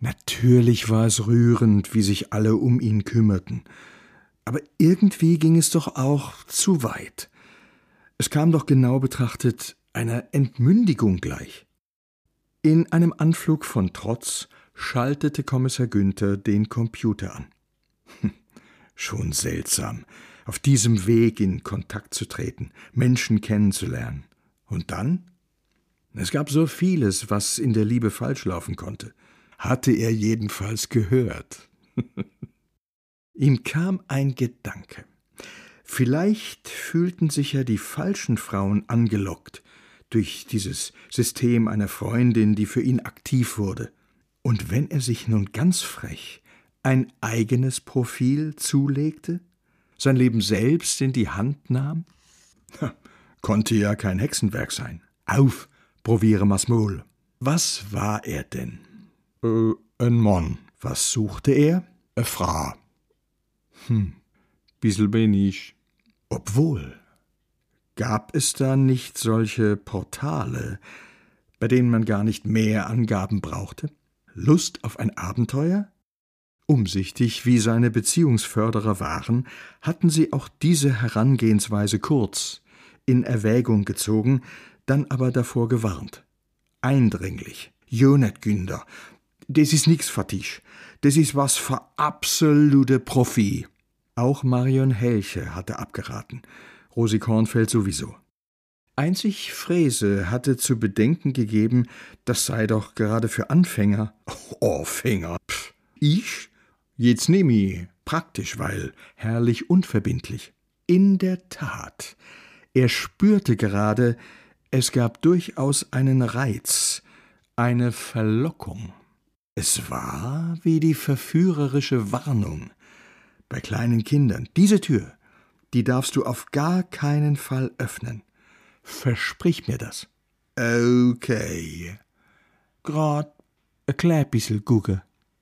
Natürlich war es rührend, wie sich alle um ihn kümmerten. Aber irgendwie ging es doch auch zu weit. Es kam doch genau betrachtet einer Entmündigung gleich. In einem Anflug von Trotz schaltete Kommissar Günther den Computer an. Hm, schon seltsam, auf diesem Weg in Kontakt zu treten, Menschen kennenzulernen. Und dann? Es gab so vieles, was in der Liebe falsch laufen konnte. Hatte er jedenfalls gehört. Ihm kam ein Gedanke. Vielleicht fühlten sich ja die falschen Frauen angelockt durch dieses System einer Freundin, die für ihn aktiv wurde. Und wenn er sich nun ganz frech ein eigenes Profil zulegte, sein Leben selbst in die Hand nahm? Konnte ja kein Hexenwerk sein. Auf, probiere Masmol. Was war er denn? Äh, ein Mann. Was suchte er? Eine Frau. Hm, bissel bin ich. Obwohl, gab es da nicht solche Portale, bei denen man gar nicht mehr Angaben brauchte? Lust auf ein Abenteuer? Umsichtig, wie seine Beziehungsförderer waren, hatten sie auch diese Herangehensweise kurz in Erwägung gezogen, dann aber davor gewarnt. Eindringlich. Jo net, Günder. Das is nix dich. Das is was für absolute Profi. Auch Marion Helche hatte abgeraten. Rosi Kornfeld sowieso. Einzig Fräse hatte zu bedenken gegeben, das sei doch gerade für Anfänger. Oh, Fänger. Pff, ich? Jetzt nehm ich. Praktisch, weil herrlich unverbindlich. In der Tat. Er spürte gerade, es gab durchaus einen Reiz, eine Verlockung. Es war wie die verführerische Warnung bei kleinen Kindern. Diese Tür, die darfst du auf gar keinen Fall öffnen. Versprich mir das. Okay. Grad a klein bissel gucke.